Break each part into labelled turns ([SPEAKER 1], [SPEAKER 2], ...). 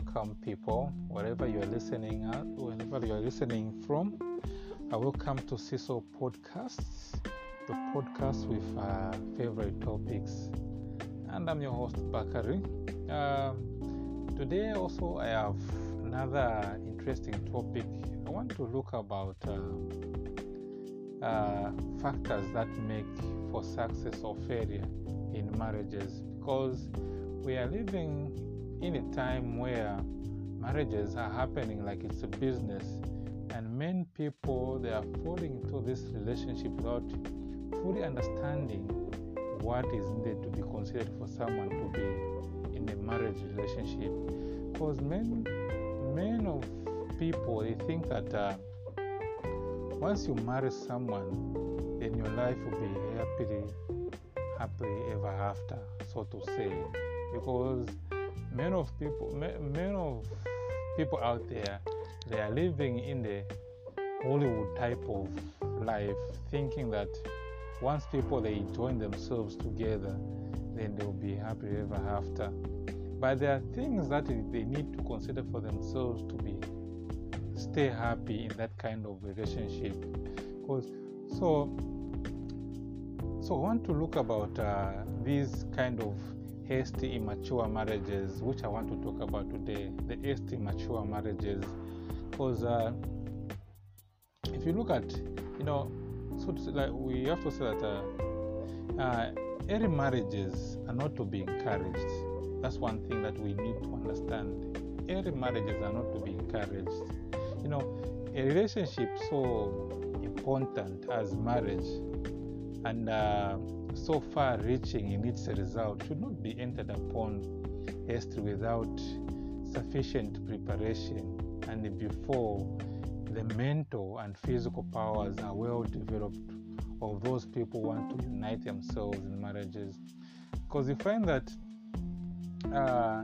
[SPEAKER 1] welcome people, wherever you are listening at, wherever you are listening from. I welcome to CISO Podcasts, the podcast with uh, favorite topics. And I'm your host, Bakari. Uh, today, also, I have another interesting topic. I want to look about uh, uh factors that make for success or failure in marriages because we are living in a time where marriages are happening like it's a business and many people they are falling into this relationship without fully understanding what is needed to be considered for someone to be in a marriage relationship. Because men men of people they think that uh, once you marry someone then your life will be happily happily ever after so to say. Because many of people many of people out there they are living in the hollywood type of life thinking that once people they join themselves together then they will be happy ever after. But there are things that they need to consider for themselves to be stay happy in that kind of relationship. Because so so i want to look about uh, these kind of hasty, immature marriages, which I want to talk about today. The hasty, immature marriages, because uh, if you look at, you know, so to say, like we have to say that uh, uh, early marriages are not to be encouraged. That's one thing that we need to understand. Early marriages are not to be encouraged. You know, a relationship so important as marriage and uh, so far reaching in its result should not be entered upon hastily without sufficient preparation and before the mental and physical powers are well developed of those people want to unite themselves in marriages. Because you find that uh,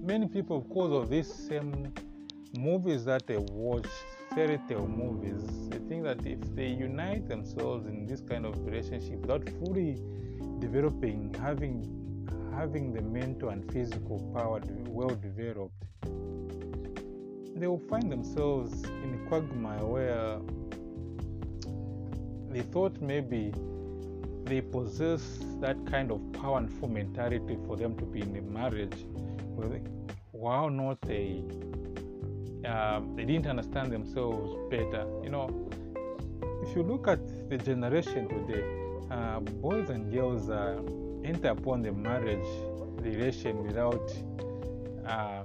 [SPEAKER 1] many people because of these same movies that they watch fairy tale movies, I think that if they unite themselves in this kind of relationship without fully developing, having having the mental and physical power well developed, they will find themselves in a quagmire where they thought maybe they possess that kind of power and powerful mentality for them to be in a marriage, while not they um, they didn't understand themselves better. You know, if you look at the generation today, uh, boys and girls uh, enter upon the marriage relation without uh,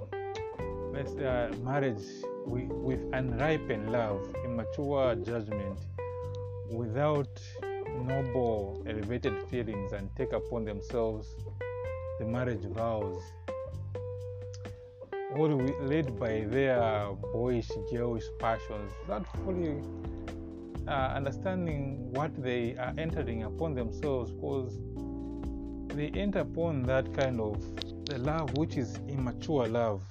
[SPEAKER 1] uh marriage with, with unripened love, immature judgment, without noble, elevated feelings, and take upon themselves the marriage vows all led by their boyish, girlish passions, not fully uh, understanding what they are entering upon themselves, because they enter upon that kind of the love which is immature love.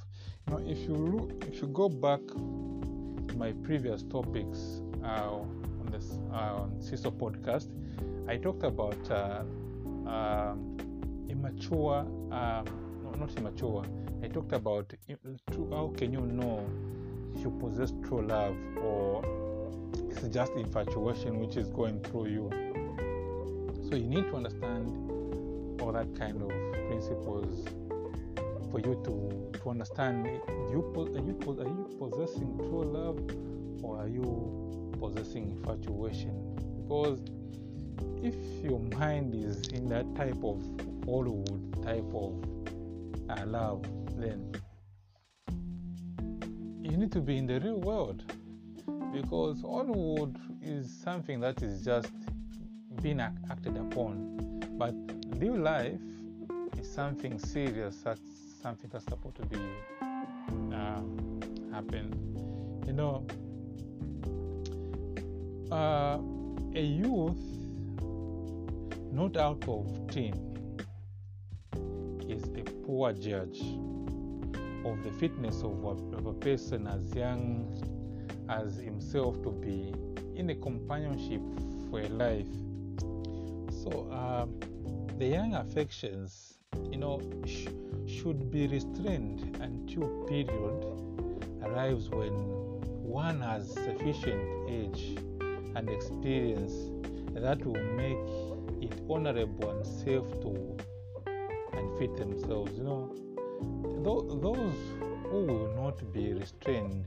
[SPEAKER 1] Now, if you look, if you go back to my previous topics uh, on this uh, on CISO podcast, I talked about uh, um, immature, no, not immature I talked about how can you know if you possess true love or it's just infatuation which is going through you. So you need to understand all that kind of principles for you to, to understand you, are, you, are you possessing true love or are you possessing infatuation? Because if your mind is in that type of Hollywood type of uh, love, then you need to be in the real world because Hollywood is something that is just being acted upon, but real life is something serious. That's something that's supposed to be uh, happen. You know, uh, a youth not out of teen is a poor judge of the fitness of a, of a person as young as himself to be in a companionship for a life. So, um, the young affections, you know, sh- should be restrained until period arrives when one has sufficient age and experience that will make it honorable and safe to and fit themselves. You know, those who will not be restrained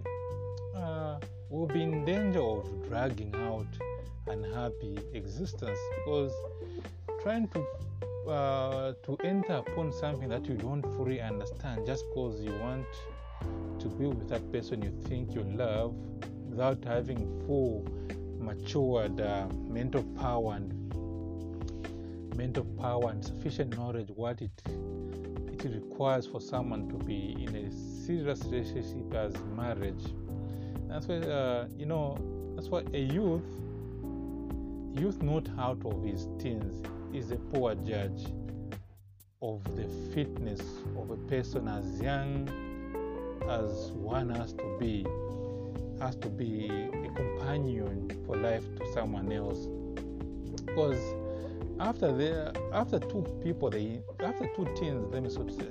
[SPEAKER 1] uh, will be in danger of dragging out unhappy existence because trying to uh, to enter upon something that you don't fully understand just because you want to be with that person you think you love without having full matured uh, mental power and mental power and sufficient knowledge what it it requires for someone to be in a serious relationship as marriage. That's why uh, you know that's why a youth youth not out of his teens is a poor judge of the fitness of a person as young as one has to be has to be a companion for life to someone else. Because after the after two people they after two teens let me say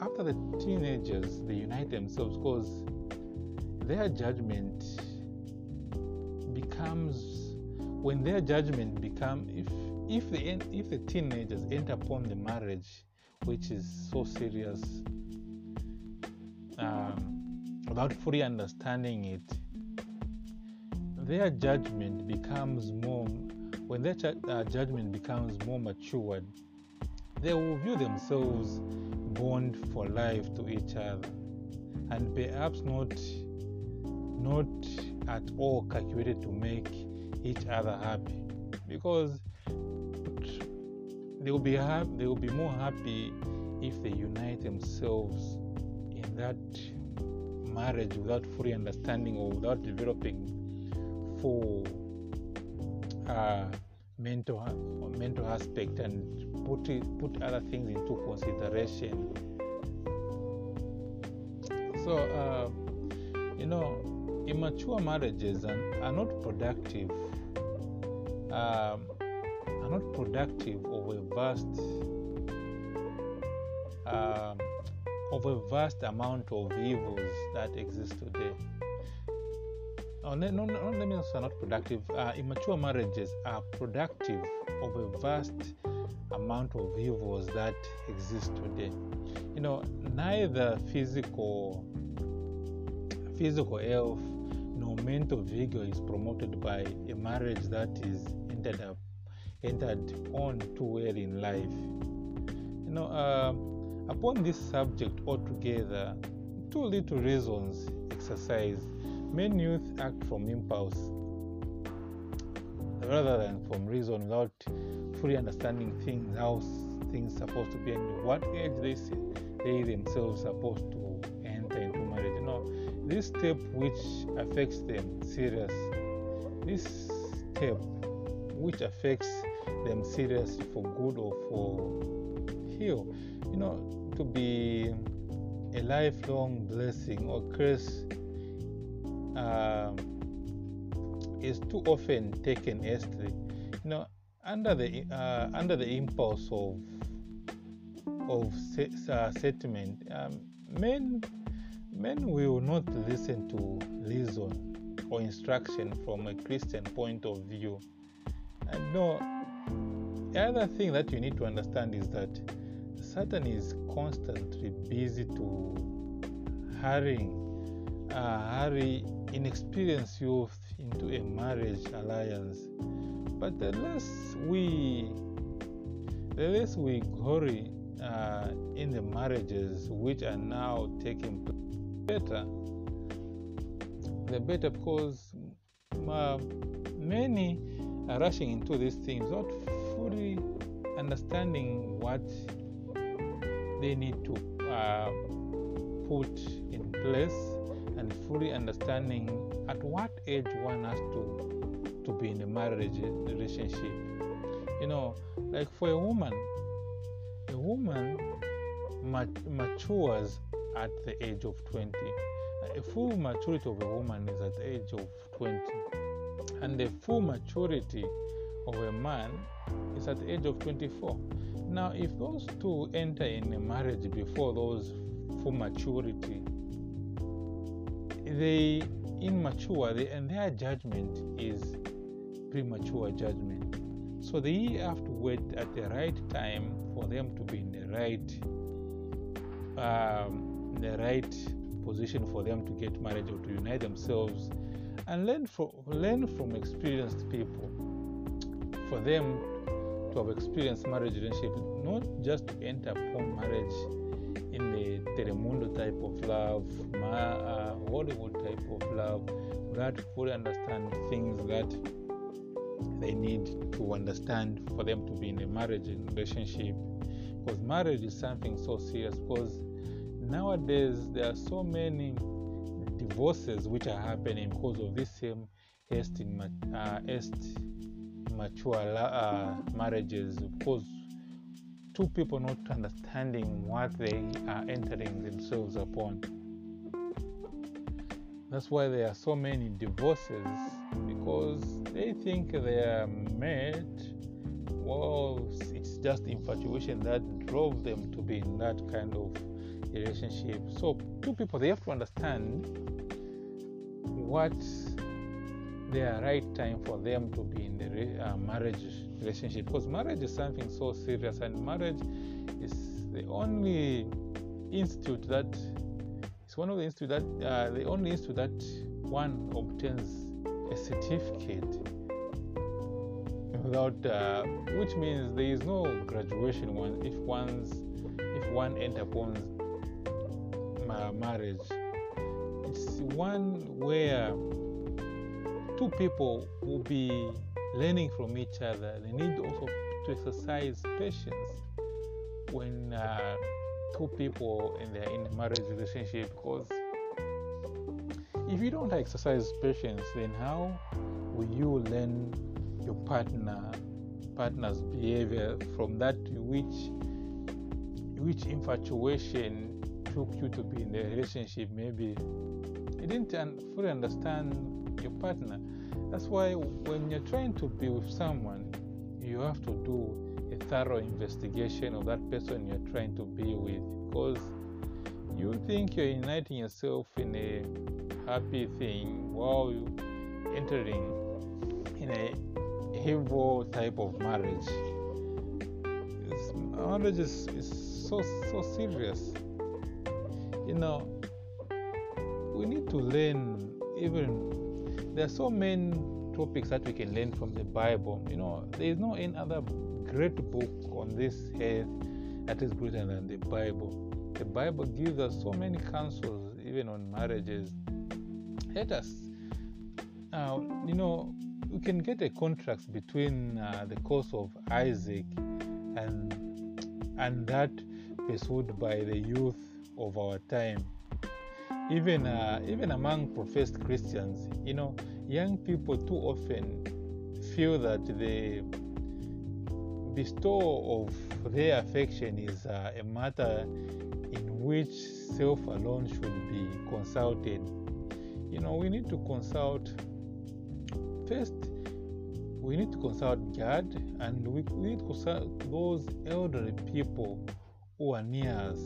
[SPEAKER 1] after the teenagers they unite themselves because their judgment becomes when their judgment become if if the if the teenagers enter upon the marriage which is so serious um, without fully understanding it their judgment becomes more when their uh, judgment becomes more matured they will view themselves bond for life to each other and perhaps not not at all calculated to make each other happy because they will be they will be more happy if they unite themselves in that marriage without fully understanding or without developing full uh, mental mental aspect and put put other things into consideration. So uh, you know, immature marriages are, are not productive. Um, are not productive of a vast um, of a vast amount of evils that exist today. Oh, no, no, no, let me say not productive. Uh, immature marriages are productive of a vast amount of evils that exist today. You know, neither physical physical health nor mental vigor is promoted by a marriage that is entered up entered on too early in life. You know, uh, upon this subject altogether, two little reasons exercise. Many youth act from impulse rather than from reason without fully understanding things, how things are supposed to be, and what age they they themselves are supposed to enter into marriage. You know, this step which affects them serious. This step which affects them seriously for good or for ill. You know, to be a lifelong blessing or curse uh, is too often taken hastily. You know, under the uh, under the impulse of of uh, sentiment, um, men men will not listen to reason or instruction from a Christian point of view. And no, the other thing that you need to understand is that Satan is constantly busy to hurrying, uh, hurry inexperienced youth into a marriage alliance. But the less we, the less we hurry uh, in the marriages which are now taking place, better. The better because uh, many are rushing into these things not fully understanding what they need to uh, put in place and fully understanding at what age one has to to be in a marriage relationship. You know like for a woman a woman mat- matures at the age of 20 a full maturity of a woman is at the age of 20 and the full maturity of a man is at the age of 24. Now, if those two enter in a marriage before those full maturity, they immature they, and their judgment is premature judgment. So they have to wait at the right time for them to be in the right um, the right position for them to get married or to unite themselves and learn from learn from experienced people for them to have experienced marriage relationship not just to enter upon marriage in the Telemundo type of love, ma, uh, Hollywood type of love, without fully understand things that they need to understand for them to be in a marriage relationship. Because marriage is something so serious. Because nowadays there are so many divorces which are happening because of this same haste in uh, mature uh, marriages. Because two people not understanding what they are entering themselves upon. That's why there are so many divorces because they think they are made. Well, it's just infatuation that drove them to be in that kind of relationship. So, two people they have to understand what the right time for them to be in the uh, marriage relationship. Because marriage is something so serious and marriage is the only institute that it's one of the institute that uh, the only institute that one obtains a certificate without uh, which means there is no graduation one if one's if one enter upon marriage. It's one where two people will be learning from each other. They need also to exercise patience when uh, two people in their in marriage relationship because if you don't exercise patience then how will you learn your partner partner's behavior from that which which infatuation took you to be in the relationship maybe you didn't fully understand your partner that's why when you're trying to be with someone, you have to do a thorough investigation of that person you're trying to be with because you think you're uniting yourself in a happy thing while you're entering in a evil type of marriage. It's, marriage is, is so so serious. You know, we need to learn even there are so many topics that we can learn from the Bible. You know, there is no any other great book on this earth that is greater than the Bible. The Bible gives us so many counsels, even on marriages. Let us, uh, you know, we can get a contrast between uh, the course of Isaac and and that pursued by the youth of our time even uh, even among professed Christians, you know, young people too often feel that the bestowal of their affection is uh, a matter in which self alone should be consulted. You know, we need to consult first. We need to consult God, and we need to consult those elderly people who are near us.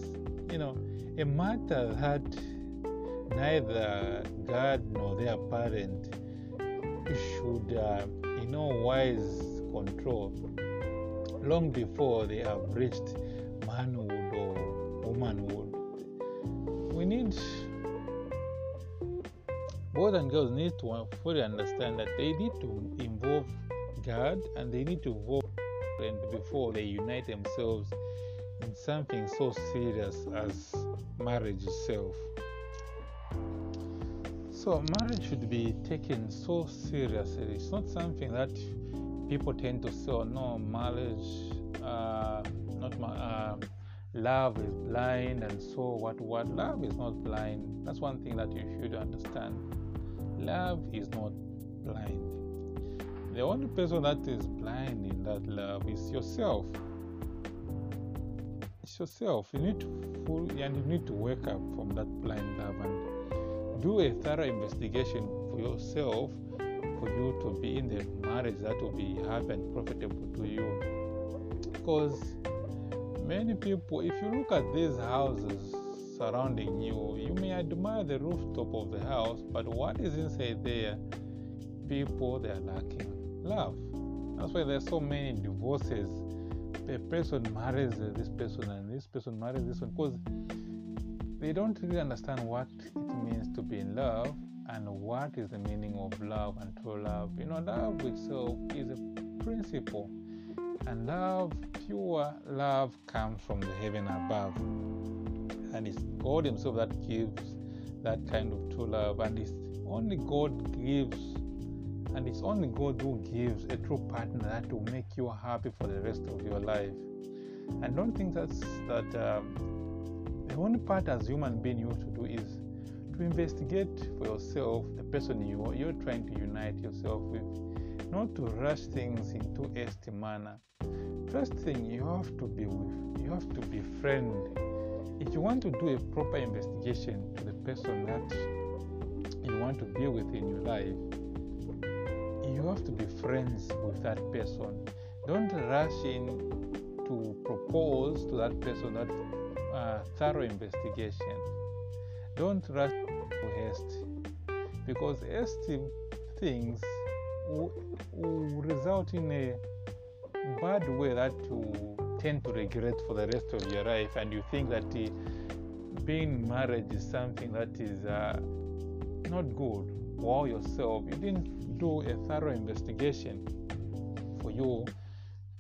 [SPEAKER 1] You know, a matter that neither God nor their parent should, uh, in no wise, control long before they have reached manhood or womanhood. We need, boys and girls need to fully understand that they need to involve God and they need to involve and before they unite themselves in something so serious as marriage itself. So, marriage should be taken so seriously. It's not something that people tend to say, oh, no, marriage, uh, not uh, love is blind, and so what? What? Love is not blind. That's one thing that you should understand. Love is not blind. The only person that is blind in that love is yourself. It's yourself. You need to and you need to wake up from that blind love and do a thorough investigation for yourself for you to be in the marriage that will be happy and profitable to you. Because many people, if you look at these houses surrounding you, you may admire the rooftop of the house, but what is inside there? People they are lacking love. That's why there's so many divorces. A person marries this person and this person marries this one because they don't really understand what it means to be in love and what is the meaning of love and true love. You know, love itself is a principle, and love, pure love, comes from the heaven above, and it's God Himself that gives that kind of true love, and it's only God gives, and it's only God who gives a true partner that will make you happy for the rest of your life. And don't think that's that. Um, the only part as human being you have to do is to investigate for yourself the person you you're trying to unite yourself with, not to rush things into hasty manner. First thing you have to be with, you have to be friendly. If you want to do a proper investigation to the person that you want to be with in your life, you have to be friends with that person. Don't rush in to propose to that person that uh, thorough investigation. Don't rush to haste because hasty things will, will result in a bad way that you tend to regret for the rest of your life, and you think that uh, being married is something that is uh, not good. While yourself, you didn't do a thorough investigation for you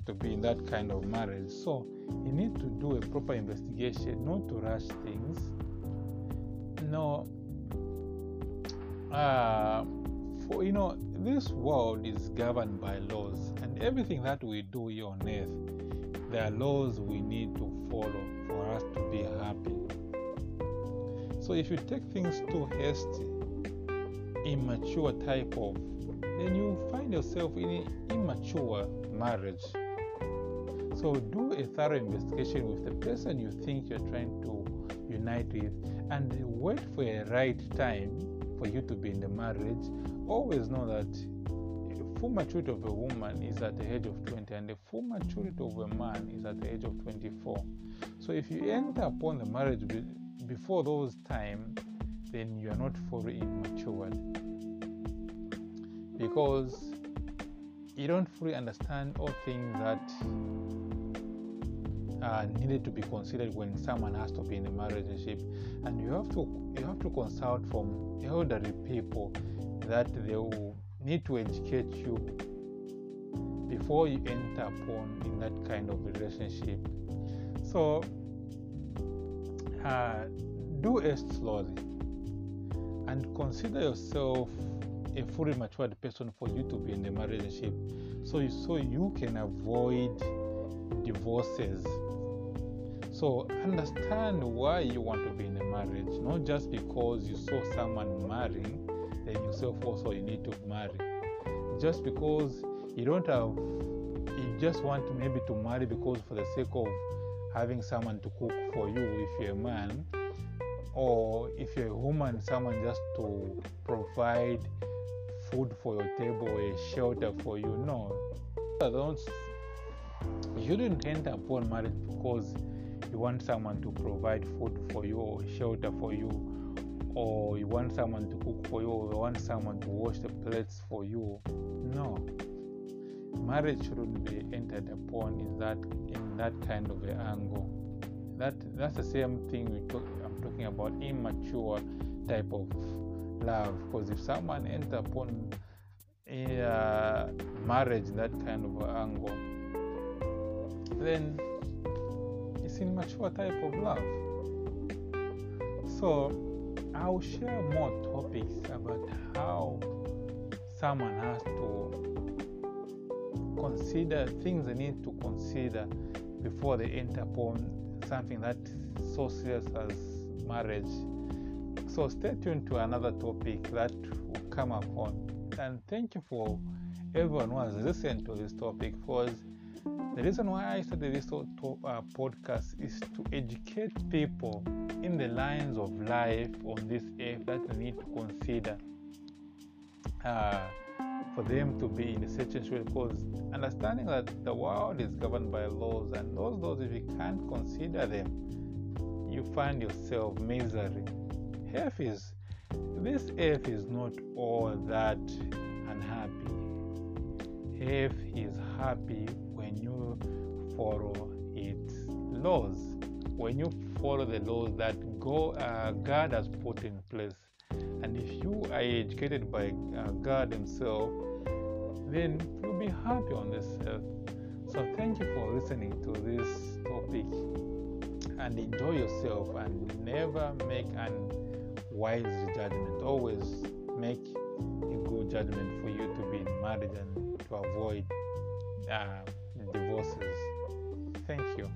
[SPEAKER 1] to be in that kind of marriage. So you need to do a proper investigation, not to rush things. No, uh, for you know, this world is governed by laws, and everything that we do here on earth, there are laws we need to follow for us to be happy. So if you take things too hasty, immature type of, then you find yourself in an immature marriage. So do a thorough investigation with the person you think you're trying to unite with and wait for a right time for you to be in the marriage. Always know that the full maturity of a woman is at the age of 20 and the full maturity of a man is at the age of 24. So if you enter upon the marriage before those time, then you are not fully immature because you don't fully understand all things that uh, needed to be considered when someone has to be in a marriage relationship, and you have to you have to consult from elderly people that they will need to educate you before you enter upon in that kind of relationship. So uh, do it slowly and consider yourself a fully matured person for you to be in a marriage relationship so so you can avoid divorces so understand why you want to be in a marriage, not just because you saw someone marrying, then yourself also you need to marry. Just because you don't have, you just want maybe to marry because for the sake of having someone to cook for you if you're a man, or if you're a woman, someone just to provide food for your table a shelter for you. No, don't. You shouldn't enter upon marriage because you want someone to provide food for you or shelter for you or you want someone to cook for you or you want someone to wash the plates for you no. Marriage shouldn't be entered upon in that in that kind of an angle. That that's the same thing we talk, i'm talking about immature type of love because if someone enters upon a uh, marriage that kind of an angle then immature type of love. So I'll share more topics about how someone has to consider things they need to consider before they enter upon something that so serious as marriage. So stay tuned to another topic that will come upon. And thank you for everyone who has listened to this topic because the reason why I started this uh, podcast is to educate people in the lines of life on this earth that they need to consider uh, for them to be in a certain way. Because understanding that the world is governed by laws and those laws if you can't consider them you find yourself misery. F is this earth is not all that unhappy. F is happy follow its laws when you follow the laws that uh, God has put in place and if you are educated by uh, God Himself, then you'll be happy on this earth. So, thank you for listening to this topic and enjoy yourself and never make an wise judgment. Always make a good judgment for you to be in marriage and to avoid uh, divorces. Thank you.